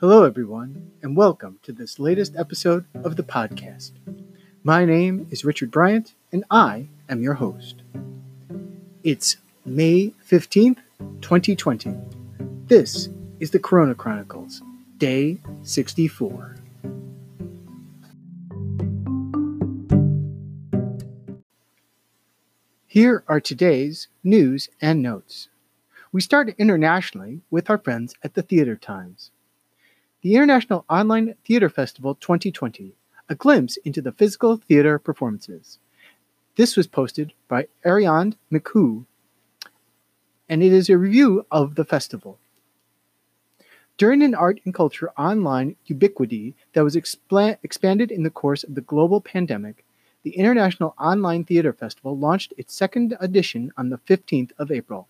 Hello, everyone, and welcome to this latest episode of the podcast. My name is Richard Bryant, and I am your host. It's May 15th, 2020. This is the Corona Chronicles, Day 64. Here are today's news and notes. We start internationally with our friends at the Theater Times. The International Online Theater Festival 2020, a glimpse into the physical theater performances. This was posted by Ariane McHugh, and it is a review of the festival. During an art and culture online ubiquity that was expla- expanded in the course of the global pandemic, the International Online Theater Festival launched its second edition on the 15th of April.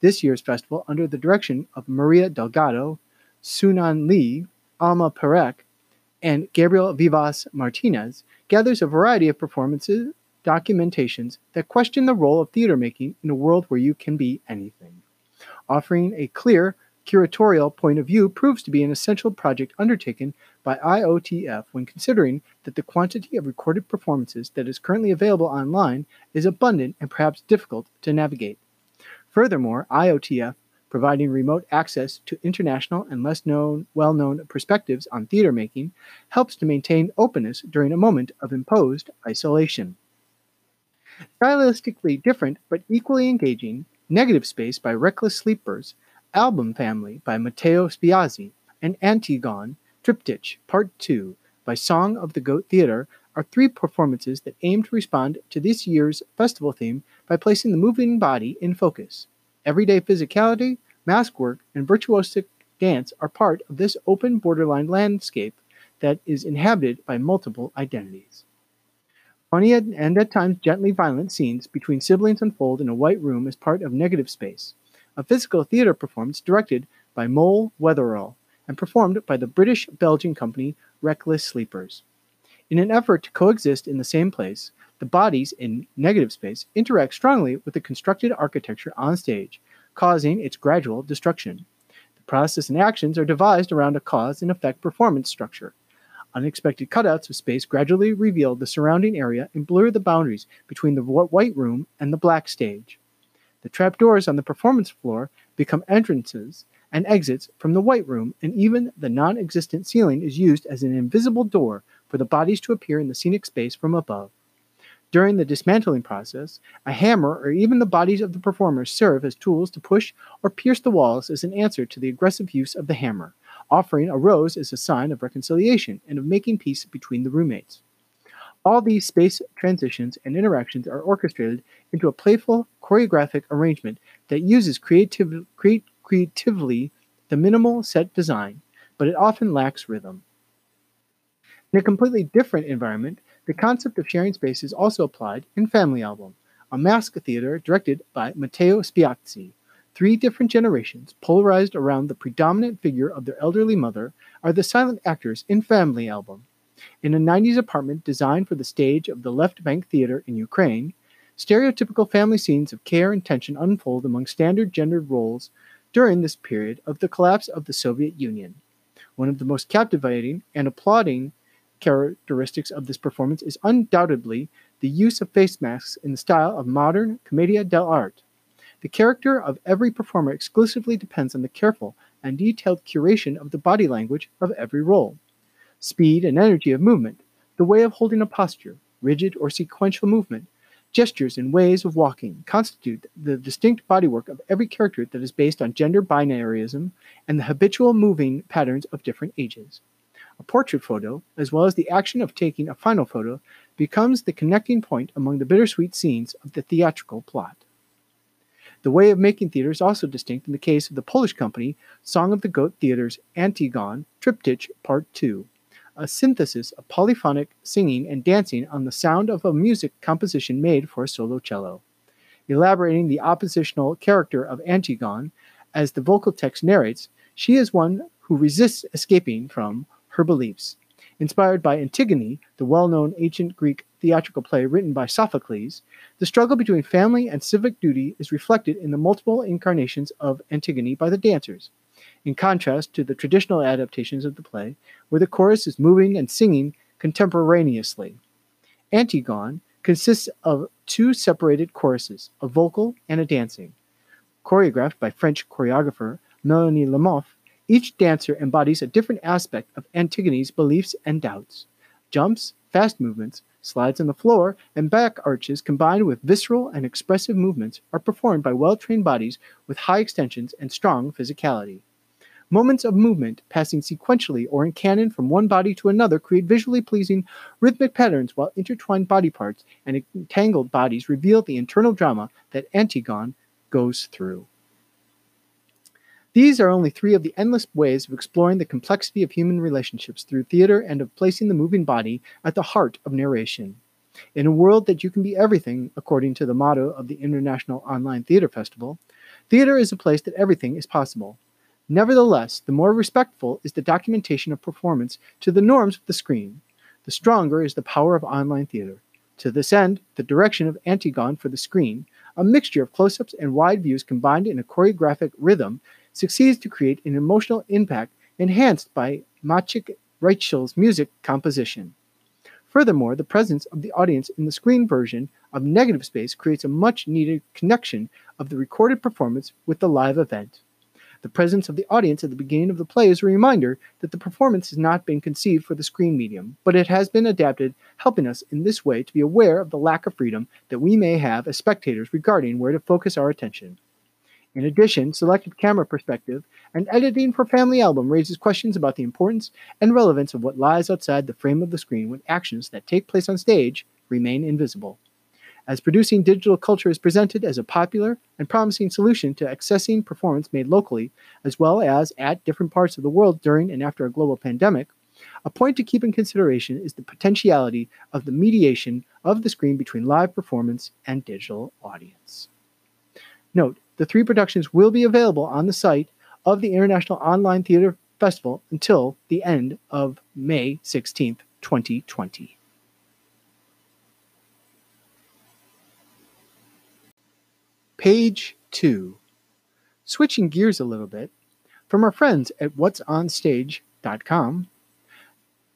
This year's festival, under the direction of Maria Delgado, Sunan Lee, Alma Perek, and Gabriel Vivas Martinez, gathers a variety of performances, documentations that question the role of theater making in a world where you can be anything. Offering a clear, curatorial point of view proves to be an essential project undertaken by IOTF when considering that the quantity of recorded performances that is currently available online is abundant and perhaps difficult to navigate. Furthermore, IOTF providing remote access to international and less known, well-known perspectives on theater making helps to maintain openness during a moment of imposed isolation. Stylistically different but equally engaging, Negative Space by Reckless Sleepers, Album Family by Matteo Spiazzi, and Antigone Triptych Part 2 by Song of the Goat Theater are three performances that aim to respond to this year's festival theme by placing the moving body in focus. Everyday physicality, mask work, and virtuosic dance are part of this open borderline landscape that is inhabited by multiple identities. Funny and at times gently violent scenes between siblings unfold in a white room as part of Negative Space, a physical theater performance directed by Mole Wetherell and performed by the British Belgian company Reckless Sleepers. In an effort to coexist in the same place, the bodies in negative space interact strongly with the constructed architecture on stage, causing its gradual destruction. The process and actions are devised around a cause and effect performance structure. Unexpected cutouts of space gradually reveal the surrounding area and blur the boundaries between the white room and the black stage. The trapdoors on the performance floor become entrances and exits from the white room, and even the non existent ceiling is used as an invisible door for the bodies to appear in the scenic space from above. During the dismantling process, a hammer or even the bodies of the performers serve as tools to push or pierce the walls as an answer to the aggressive use of the hammer. Offering a rose as a sign of reconciliation and of making peace between the roommates. All these space transitions and interactions are orchestrated into a playful, choreographic arrangement that uses creativ- cre- creatively the minimal set design, but it often lacks rhythm. In a completely different environment, the concept of sharing space is also applied in Family Album, a mask theater directed by Matteo Spiazzi. Three different generations, polarized around the predominant figure of their elderly mother, are the silent actors in Family Album. In a 90s apartment designed for the stage of the Left Bank Theater in Ukraine, stereotypical family scenes of care and tension unfold among standard gendered roles during this period of the collapse of the Soviet Union. One of the most captivating and applauding characteristics of this performance is undoubtedly the use of face masks in the style of modern commedia dell'arte. The character of every performer exclusively depends on the careful and detailed curation of the body language of every role. Speed and energy of movement, the way of holding a posture, rigid or sequential movement, gestures and ways of walking constitute the distinct bodywork of every character that is based on gender binaryism and the habitual moving patterns of different ages. A portrait photo, as well as the action of taking a final photo, becomes the connecting point among the bittersweet scenes of the theatrical plot. The way of making theater is also distinct in the case of the Polish company Song of the Goat Theater's Antigone Triptych Part 2, a synthesis of polyphonic singing and dancing on the sound of a music composition made for a solo cello. Elaborating the oppositional character of Antigone, as the vocal text narrates, she is one who resists escaping from her beliefs. Inspired by Antigone, the well known ancient Greek theatrical play written by Sophocles, the struggle between family and civic duty is reflected in the multiple incarnations of Antigone by the dancers. in contrast to the traditional adaptations of the play, where the chorus is moving and singing contemporaneously. Antigone consists of two separated choruses, a vocal and a dancing. Choreographed by French choreographer Melanie Lomoff, each dancer embodies a different aspect of Antigone's beliefs and doubts. Jumps, fast movements, slides on the floor, and back arches combined with visceral and expressive movements are performed by well trained bodies with high extensions and strong physicality. Moments of movement passing sequentially or in canon from one body to another create visually pleasing rhythmic patterns while intertwined body parts and entangled bodies reveal the internal drama that Antigone goes through. These are only three of the endless ways of exploring the complexity of human relationships through theater and of placing the moving body at the heart of narration. In a world that you can be everything, according to the motto of the International Online Theater Festival, theater is a place that everything is possible. Nevertheless, the more respectful is the documentation of performance to the norms of the screen, the stronger is the power of online theater. To this end, the direction of Antigone for the screen, a mixture of close ups and wide views combined in a choreographic rhythm, succeeds to create an emotional impact enhanced by Maciek Reichel's music composition. Furthermore, the presence of the audience in the screen version of Negative Space creates a much needed connection of the recorded performance with the live event. The presence of the audience at the beginning of the play is a reminder that the performance has not been conceived for the screen medium, but it has been adapted, helping us in this way to be aware of the lack of freedom that we may have as spectators regarding where to focus our attention. In addition, selective camera perspective and editing for Family Album raises questions about the importance and relevance of what lies outside the frame of the screen when actions that take place on stage remain invisible as producing digital culture is presented as a popular and promising solution to accessing performance made locally, as well as at different parts of the world during and after a global pandemic, a point to keep in consideration is the potentiality of the mediation of the screen between live performance and digital audience. Note, the three productions will be available on the site of the International Online Theater Festival until the end of May 16, 2020. Page 2. Switching gears a little bit, from our friends at what'sonstage.com,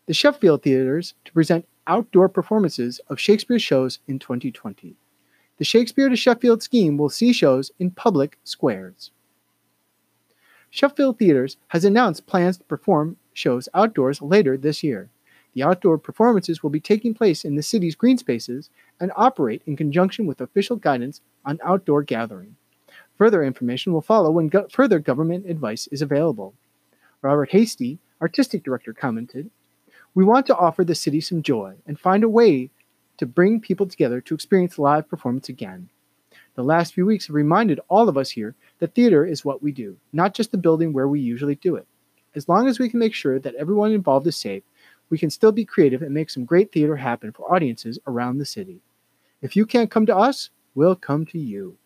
the Sheffield Theaters to present outdoor performances of Shakespeare shows in 2020. The Shakespeare to Sheffield scheme will see shows in public squares. Sheffield Theaters has announced plans to perform shows outdoors later this year. The outdoor performances will be taking place in the city's green spaces and operate in conjunction with official guidance on outdoor gathering. Further information will follow when go- further government advice is available. Robert Hastie, artistic director, commented We want to offer the city some joy and find a way to bring people together to experience live performance again. The last few weeks have reminded all of us here that theater is what we do, not just the building where we usually do it. As long as we can make sure that everyone involved is safe, we can still be creative and make some great theater happen for audiences around the city. If you can't come to us, we'll come to you.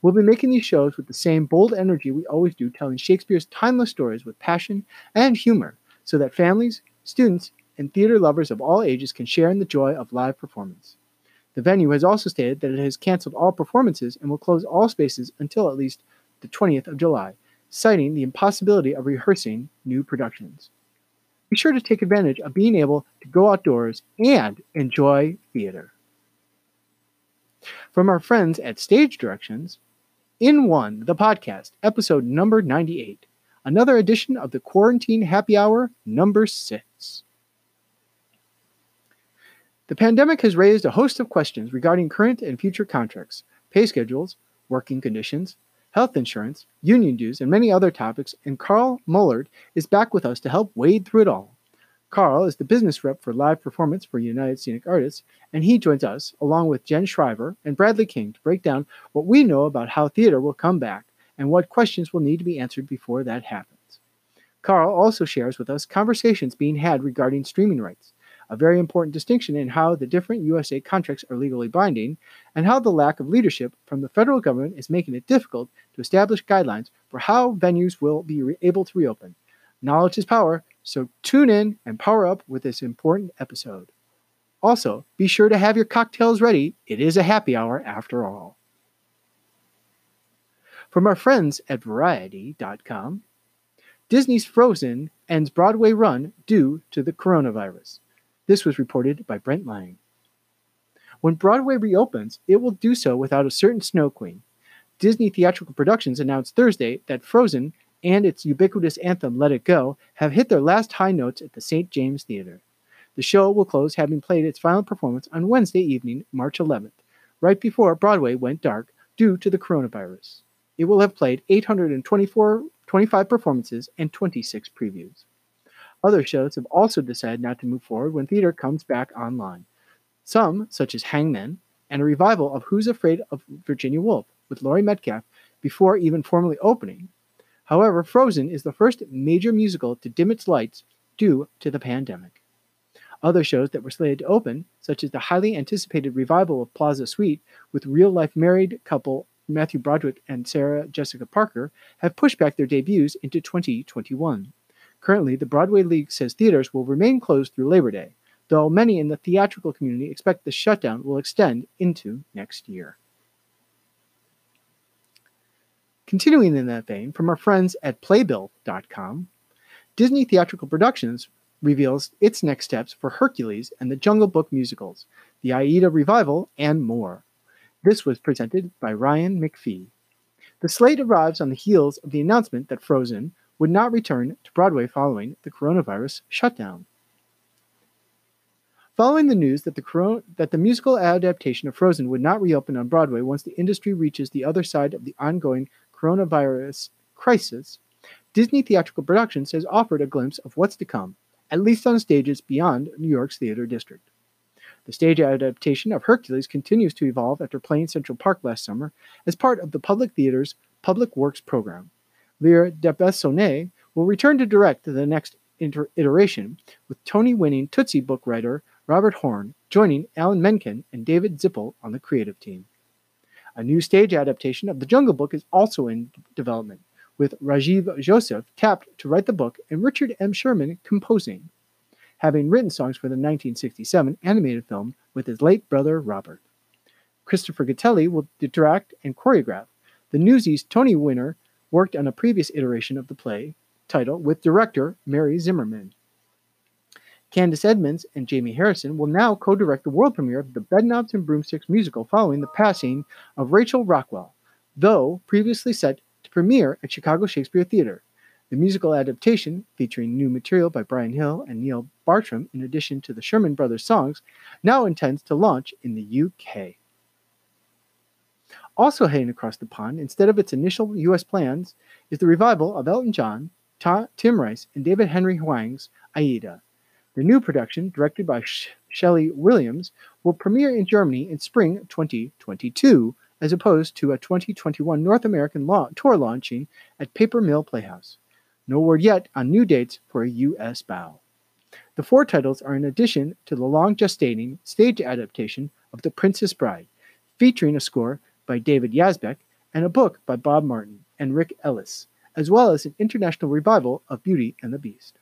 We'll be making these shows with the same bold energy we always do, telling Shakespeare's timeless stories with passion and humor so that families, students, and theater lovers of all ages can share in the joy of live performance. The venue has also stated that it has canceled all performances and will close all spaces until at least the 20th of July, citing the impossibility of rehearsing new productions be sure to take advantage of being able to go outdoors and enjoy theater. From our friends at Stage Directions, In One, the podcast, episode number 98, another edition of the Quarantine Happy Hour, number 6. The pandemic has raised a host of questions regarding current and future contracts, pay schedules, working conditions, health insurance, union dues, and many other topics, and Carl Mulert is back with us to help wade through it all. Carl is the business rep for live performance for United Scenic Artists, and he joins us, along with Jen Shriver and Bradley King, to break down what we know about how theater will come back and what questions will need to be answered before that happens. Carl also shares with us conversations being had regarding streaming rights, a very important distinction in how the different USA contracts are legally binding, and how the lack of leadership from the federal government is making it difficult to establish guidelines for how venues will be re- able to reopen. Knowledge is power, so tune in and power up with this important episode. Also, be sure to have your cocktails ready. It is a happy hour after all. From our friends at Variety.com, Disney's Frozen ends Broadway run due to the coronavirus. This was reported by Brent Lang. When Broadway reopens, it will do so without a certain Snow Queen. Disney Theatrical Productions announced Thursday that Frozen and its ubiquitous anthem Let It Go have hit their last high notes at the St. James Theater. The show will close having played its final performance on Wednesday evening, March 11th, right before Broadway went dark due to the coronavirus. It will have played 824 25 performances and 26 previews. Other shows have also decided not to move forward when theater comes back online. Some, such as Hangmen, and a revival of Who's Afraid of Virginia Woolf with Laurie Metcalf before even formally opening. However, Frozen is the first major musical to dim its lights due to the pandemic. Other shows that were slated to open, such as the highly anticipated revival of Plaza Suite with real life married couple Matthew Broderick and Sarah Jessica Parker, have pushed back their debuts into 2021. Currently, the Broadway League says theaters will remain closed through Labor Day, though many in the theatrical community expect the shutdown will extend into next year. Continuing in that vein, from our friends at Playbill.com, Disney Theatrical Productions reveals its next steps for Hercules and the Jungle Book musicals, the Aida revival, and more. This was presented by Ryan McPhee. The slate arrives on the heels of the announcement that Frozen would not return to Broadway following the coronavirus shutdown. Following the news that the, that the musical adaptation of Frozen would not reopen on Broadway once the industry reaches the other side of the ongoing coronavirus crisis, Disney Theatrical Productions has offered a glimpse of what's to come, at least on stages beyond New York's theater district. The stage adaptation of Hercules continues to evolve after playing Central Park last summer as part of the Public Theater's Public Works program. Lear deBessonet will return to direct the next inter- iteration, with Tony winning Tootsie book writer Robert Horn joining Alan Menken and David Zippel on the creative team. A new stage adaptation of The Jungle Book is also in development, with Rajiv Joseph tapped to write the book and Richard M. Sherman composing, having written songs for the 1967 animated film with his late brother Robert. Christopher Gattelli will direct and choreograph. The Newsies Tony winner worked on a previous iteration of the play title with director Mary Zimmerman. Candace Edmunds and Jamie Harrison will now co direct the world premiere of the Bedknobs and Broomsticks musical following the passing of Rachel Rockwell, though previously set to premiere at Chicago Shakespeare Theater. The musical adaptation, featuring new material by Brian Hill and Neil Bartram in addition to the Sherman Brothers songs, now intends to launch in the UK. Also heading across the pond, instead of its initial U.S. plans, is the revival of Elton John, Ta- Tim Rice, and David Henry Hwang's Aida, the new production, directed by Sh- Schele Williams, will premiere in Germany in spring 2022, as opposed to a 2021 North American law- tour launching at Paper Mill Playhouse. No word yet on new dates for a U.S. bow. The four titles are in addition to the long gestating stage adaptation of The Princess Bride, featuring a score by David Yazbek and a book by Bob Martin and Rick Ellis, as well as an international revival of Beauty and the Beast.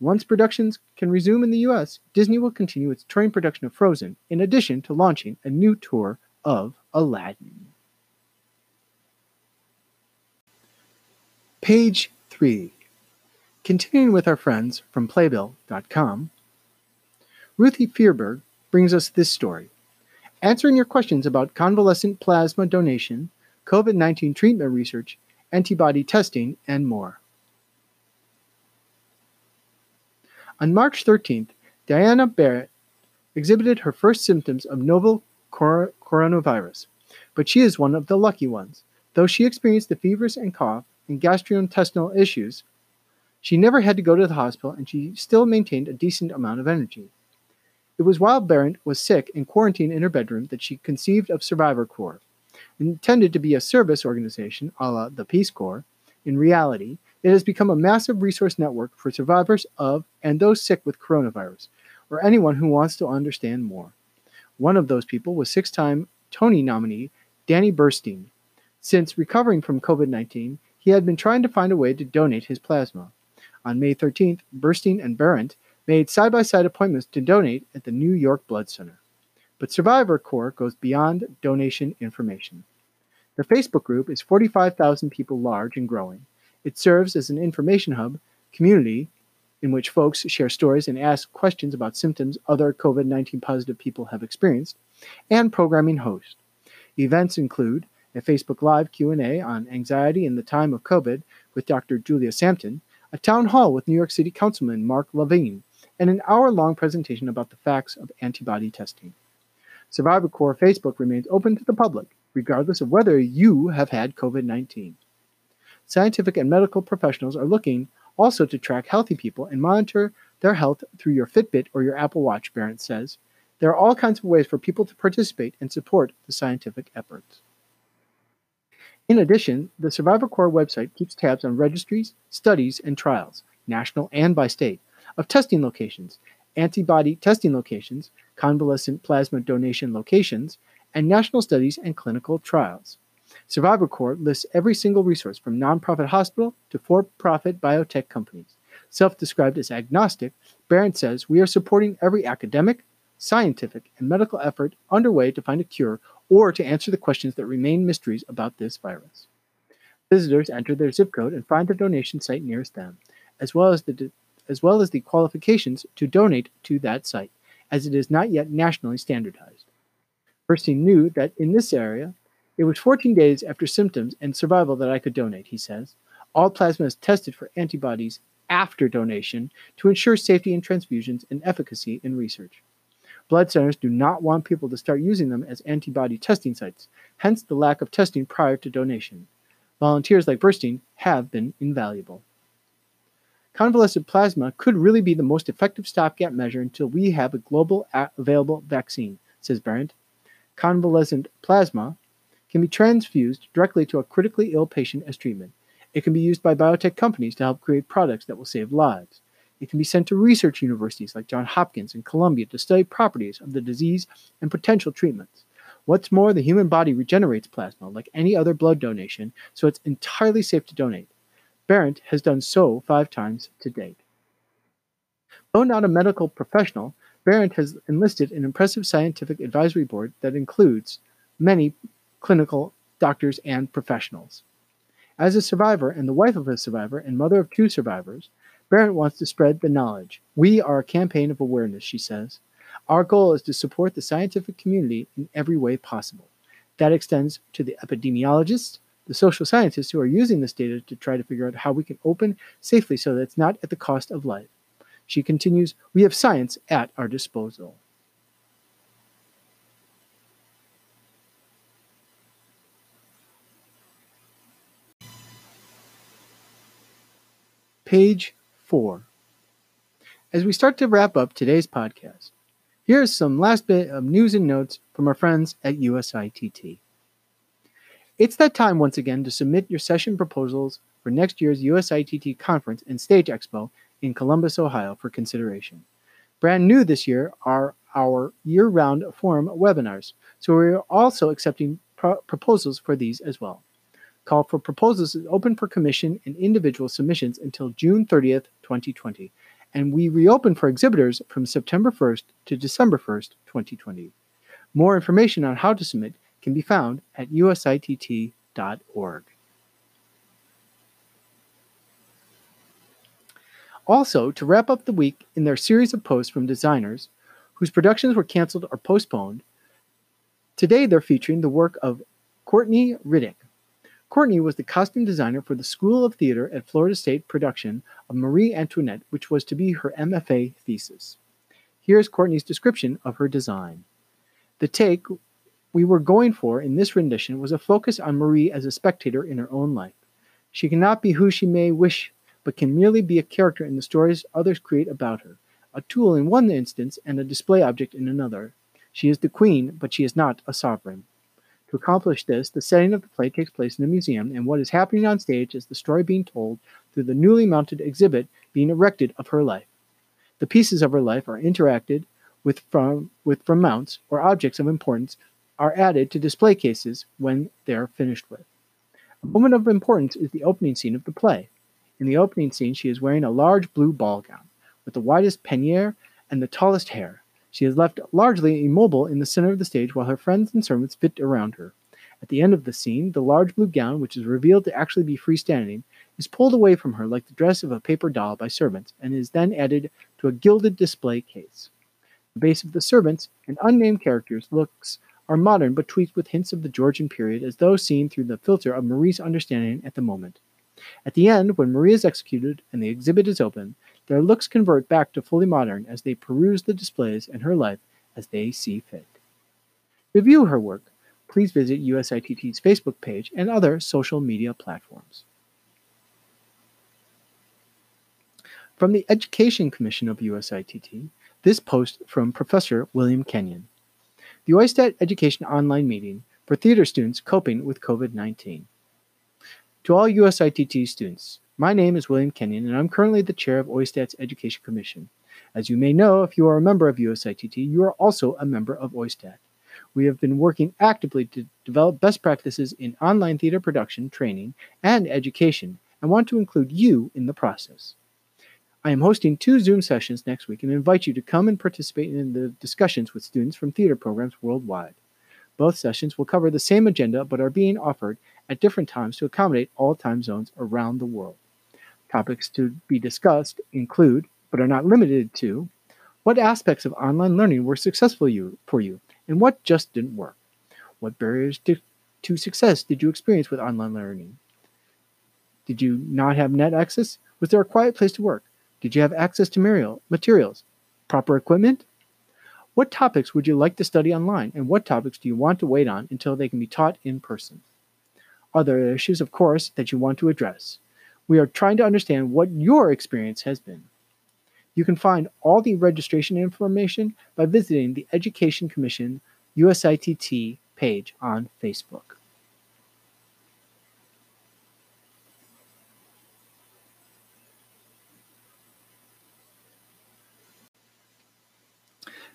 Once productions can resume in the US, Disney will continue its touring production of Frozen, in addition to launching a new tour of Aladdin. Page 3. Continuing with our friends from Playbill.com, Ruthie Fierberg brings us this story. Answering your questions about convalescent plasma donation, COVID 19 treatment research, antibody testing, and more. On March 13th, Diana Barrett exhibited her first symptoms of novel cor- coronavirus, but she is one of the lucky ones. Though she experienced the fevers and cough and gastrointestinal issues, she never had to go to the hospital and she still maintained a decent amount of energy. It was while Barrett was sick and quarantined in her bedroom that she conceived of Survivor Corps. Intended to be a service organization a la the Peace Corps, in reality, it has become a massive resource network for survivors of and those sick with coronavirus, or anyone who wants to understand more. One of those people was six time Tony nominee Danny Burstein. Since recovering from COVID 19, he had been trying to find a way to donate his plasma. On May 13th, Burstein and Barrett made side by side appointments to donate at the New York Blood Center. But Survivor Corps goes beyond donation information. The Facebook group is 45,000 people large and growing It serves as an information hub, community, in which folks share stories and ask questions about symptoms other COVID 19 positive people have experienced, and programming host. Events include a Facebook Live Q&A on anxiety in the time of COVID with Dr. Julia Sampton, a town hall with New York City Councilman Mark Levine, and an hour-long presentation about the facts of antibody testing. Survivor Corps Facebook remains open to the public, regardless of whether you have had COVID-19. Scientific and medical professionals are looking also to track healthy people and monitor their health through your Fitbit or your Apple Watch, Barrett says. There are all kinds of ways for people to participate and support the scientific efforts. In addition, the Survivor Corps website keeps tabs on registries, studies, and trials, national and by state, of testing locations, antibody testing locations, convalescent plasma donation locations, and national studies and clinical trials. Survivor Corps lists every single resource from nonprofit hospital to for profit biotech companies. Self described as agnostic, Barron says we are supporting every academic, scientific, and medical effort underway to find a cure or to answer the questions that remain mysteries about this virus. Visitors enter their zip code and find the donation site nearest them, as well as the as well as the qualifications to donate to that site, as it is not yet nationally standardized. Burstein knew that in this area, it was 14 days after symptoms and survival that I could donate, he says. All plasma is tested for antibodies after donation to ensure safety in transfusions and efficacy in research. Blood centers do not want people to start using them as antibody testing sites, hence the lack of testing prior to donation. Volunteers like Burstein have been invaluable. Convalescent plasma could really be the most effective stopgap measure until we have a global available vaccine, says Barrett. Convalescent plasma can be transfused directly to a critically ill patient as treatment. It can be used by biotech companies to help create products that will save lives. It can be sent to research universities like Johns Hopkins and Columbia to study properties of the disease and potential treatments. What's more, the human body regenerates plasma like any other blood donation, so it's entirely safe to donate. Barrett has done so five times to date. Though not a medical professional, Barrett has enlisted an impressive scientific advisory board that includes many clinical doctors and professionals. As a survivor and the wife of a survivor and mother of two survivors, Barrett wants to spread the knowledge. We are a campaign of awareness, she says. Our goal is to support the scientific community in every way possible. That extends to the epidemiologists, the social scientists who are using this data to try to figure out how we can open safely so that it's not at the cost of life. She continues, We have science at our disposal. Page 4. As we start to wrap up today's podcast, here's some last bit of news and notes from our friends at USITT. It's that time once again to submit your session proposals for next year's USITT conference and stage expo in Columbus, Ohio for consideration. Brand new this year are our year round forum webinars, so we're also accepting pro- proposals for these as well. Call for proposals is open for commission and individual submissions until June 30th, 2020, and we reopen for exhibitors from September 1st to December 1st, 2020. More information on how to submit can be found at usitt.org. Also, to wrap up the week in their series of posts from designers whose productions were canceled or postponed, today they're featuring the work of Courtney Riddick, Courtney was the costume designer for the School of Theater at Florida State production of Marie Antoinette, which was to be her MFA thesis. Here's Courtney's description of her design. The take we were going for in this rendition was a focus on Marie as a spectator in her own life. She cannot be who she may wish, but can merely be a character in the stories others create about her, a tool in one instance and a display object in another. She is the queen, but she is not a sovereign. To accomplish this, the setting of the play takes place in a museum, and what is happening on stage is the story being told through the newly mounted exhibit being erected of her life. The pieces of her life are interacted with from, with from mounts or objects of importance are added to display cases when they are finished with. A moment of importance is the opening scene of the play. In the opening scene, she is wearing a large blue ball gown with the widest pannier and the tallest hair. She is left largely immobile in the center of the stage while her friends and servants fit around her. At the end of the scene, the large blue gown, which is revealed to actually be freestanding, is pulled away from her like the dress of a paper doll by servants and is then added to a gilded display case. The base of the servants and unnamed characters' looks are modern but tweaked with hints of the Georgian period as though seen through the filter of Marie's understanding at the moment. At the end, when Marie is executed and the exhibit is open, their looks convert back to fully modern as they peruse the displays and her life as they see fit. Review her work. Please visit USITT's Facebook page and other social media platforms. From the Education Commission of USITT, this post from Professor William Kenyon. The OISTAT Education Online Meeting for Theater Students Coping with COVID 19. To all USITT students, my name is William Kenyon, and I'm currently the chair of OISTAT's Education Commission. As you may know, if you are a member of USITT, you are also a member of OISTAT. We have been working actively to develop best practices in online theater production, training, and education, and want to include you in the process. I am hosting two Zoom sessions next week and invite you to come and participate in the discussions with students from theater programs worldwide. Both sessions will cover the same agenda but are being offered at different times to accommodate all time zones around the world. Topics to be discussed include, but are not limited to, what aspects of online learning were successful for you and what just didn't work? What barriers to, to success did you experience with online learning? Did you not have net access? Was there a quiet place to work? Did you have access to materials? Proper equipment? What topics would you like to study online, and what topics do you want to wait on until they can be taught in person? Are there issues, of course, that you want to address? We are trying to understand what your experience has been. You can find all the registration information by visiting the Education Commission USITT page on Facebook.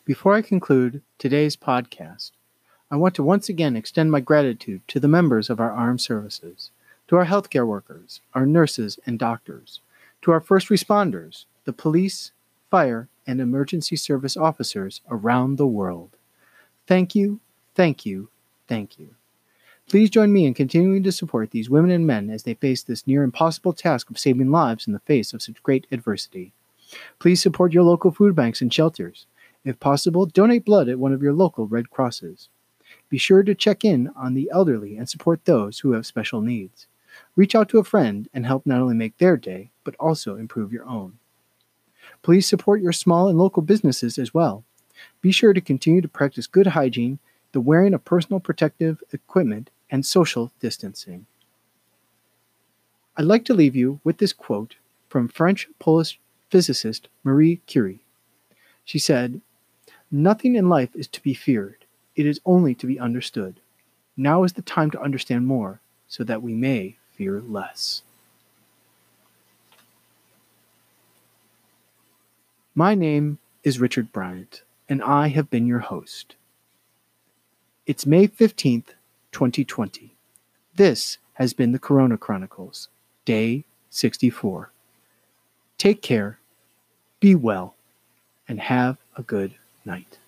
Before I conclude today's podcast, I want to once again extend my gratitude to the members of our armed services, to our healthcare workers, our nurses and doctors, to our first responders, the police, fire, and emergency service officers around the world. Thank you, thank you, thank you. Please join me in continuing to support these women and men as they face this near impossible task of saving lives in the face of such great adversity. Please support your local food banks and shelters. If possible, donate blood at one of your local Red Crosses. Be sure to check in on the elderly and support those who have special needs. Reach out to a friend and help not only make their day, but also improve your own. Please support your small and local businesses as well. Be sure to continue to practice good hygiene, the wearing of personal protective equipment, and social distancing. I'd like to leave you with this quote from French Polish physicist Marie Curie. She said, Nothing in life is to be feared, it is only to be understood. Now is the time to understand more, so that we may fear less. My name is Richard Bryant, and I have been your host. It's May 15th, 2020. This has been the Corona Chronicles, Day 64. Take care, be well, and have a good night.